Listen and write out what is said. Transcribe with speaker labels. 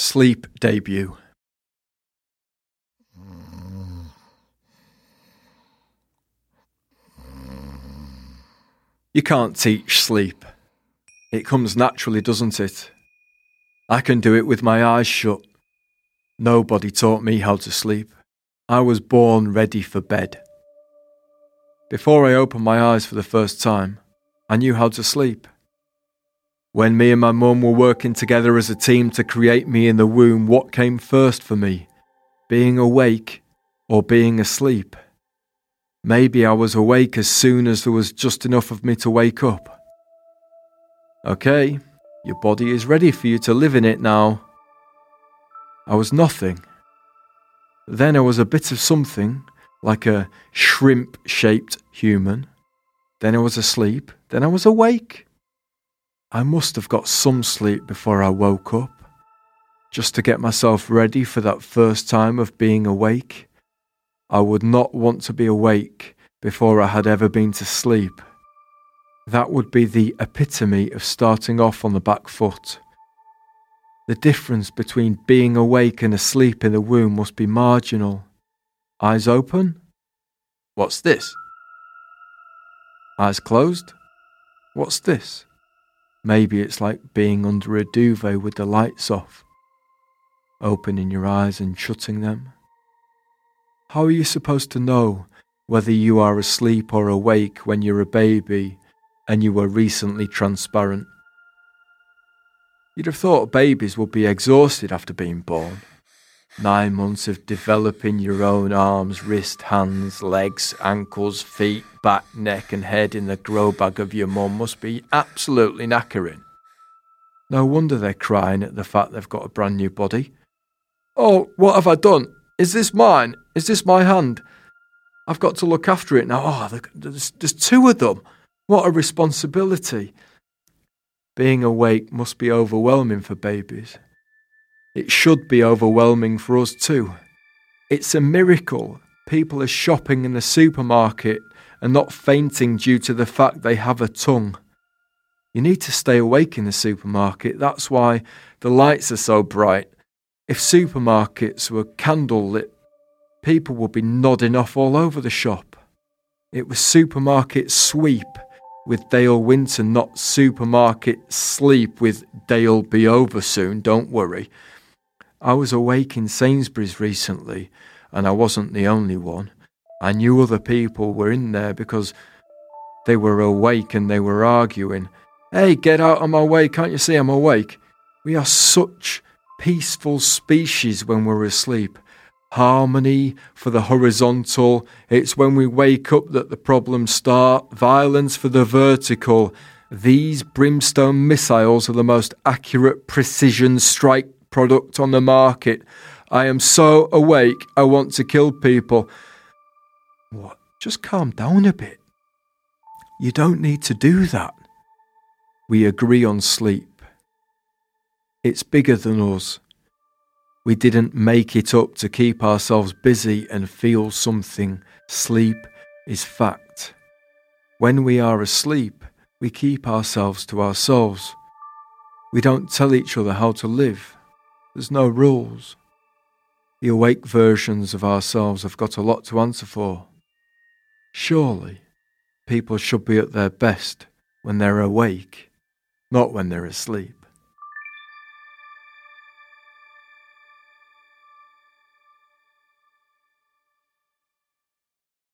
Speaker 1: Sleep debut. You can't teach sleep. It comes naturally, doesn't it? I can do it with my eyes shut. Nobody taught me how to sleep. I was born ready for bed. Before I opened my eyes for the first time, I knew how to sleep. When me and my mum were working together as a team to create me in the womb, what came first for me? Being awake or being asleep? Maybe I was awake as soon as there was just enough of me to wake up. Okay, your body is ready for you to live in it now. I was nothing. Then I was a bit of something, like a shrimp shaped human. Then I was asleep. Then I was awake. I must have got some sleep before I woke up, just to get myself ready for that first time of being awake. I would not want to be awake before I had ever been to sleep. That would be the epitome of starting off on the back foot. The difference between being awake and asleep in the womb must be marginal. Eyes open? What's this? Eyes closed? What's this? Maybe it's like being under a duvet with the lights off, opening your eyes and shutting them. How are you supposed to know whether you are asleep or awake when you're a baby and you were recently transparent? You'd have thought babies would be exhausted after being born. Nine months of developing your own arms, wrist, hands, legs, ankles, feet, back, neck, and head in the grow bag of your mum must be absolutely knackering. No wonder they're crying at the fact they've got a brand new body. Oh, what have I done? Is this mine? Is this my hand? I've got to look after it now. Oh, there's, there's two of them. What a responsibility. Being awake must be overwhelming for babies. It should be overwhelming for us too. It's a miracle people are shopping in the supermarket and not fainting due to the fact they have a tongue. You need to stay awake in the supermarket. That's why the lights are so bright. If supermarkets were candle lit, people would be nodding off all over the shop. It was supermarket sweep with Dale Winton, not supermarket sleep with Dale be over soon, don't worry. I was awake in Sainsbury's recently, and I wasn't the only one. I knew other people were in there because they were awake and they were arguing. Hey, get out of my way, can't you see I'm awake? We are such peaceful species when we're asleep harmony for the horizontal. It's when we wake up that the problems start, violence for the vertical. These brimstone missiles are the most accurate precision strike product on the market. I am so awake, I want to kill people. What? Just calm down a bit. You don't need to do that. We agree on sleep. It's bigger than us. We didn't make it up to keep ourselves busy and feel something. Sleep is fact. When we are asleep, we keep ourselves to ourselves. We don't tell each other how to live. There's no rules. The awake versions of ourselves have got a lot to answer for. Surely, people should be at their best when they're awake, not when they're asleep.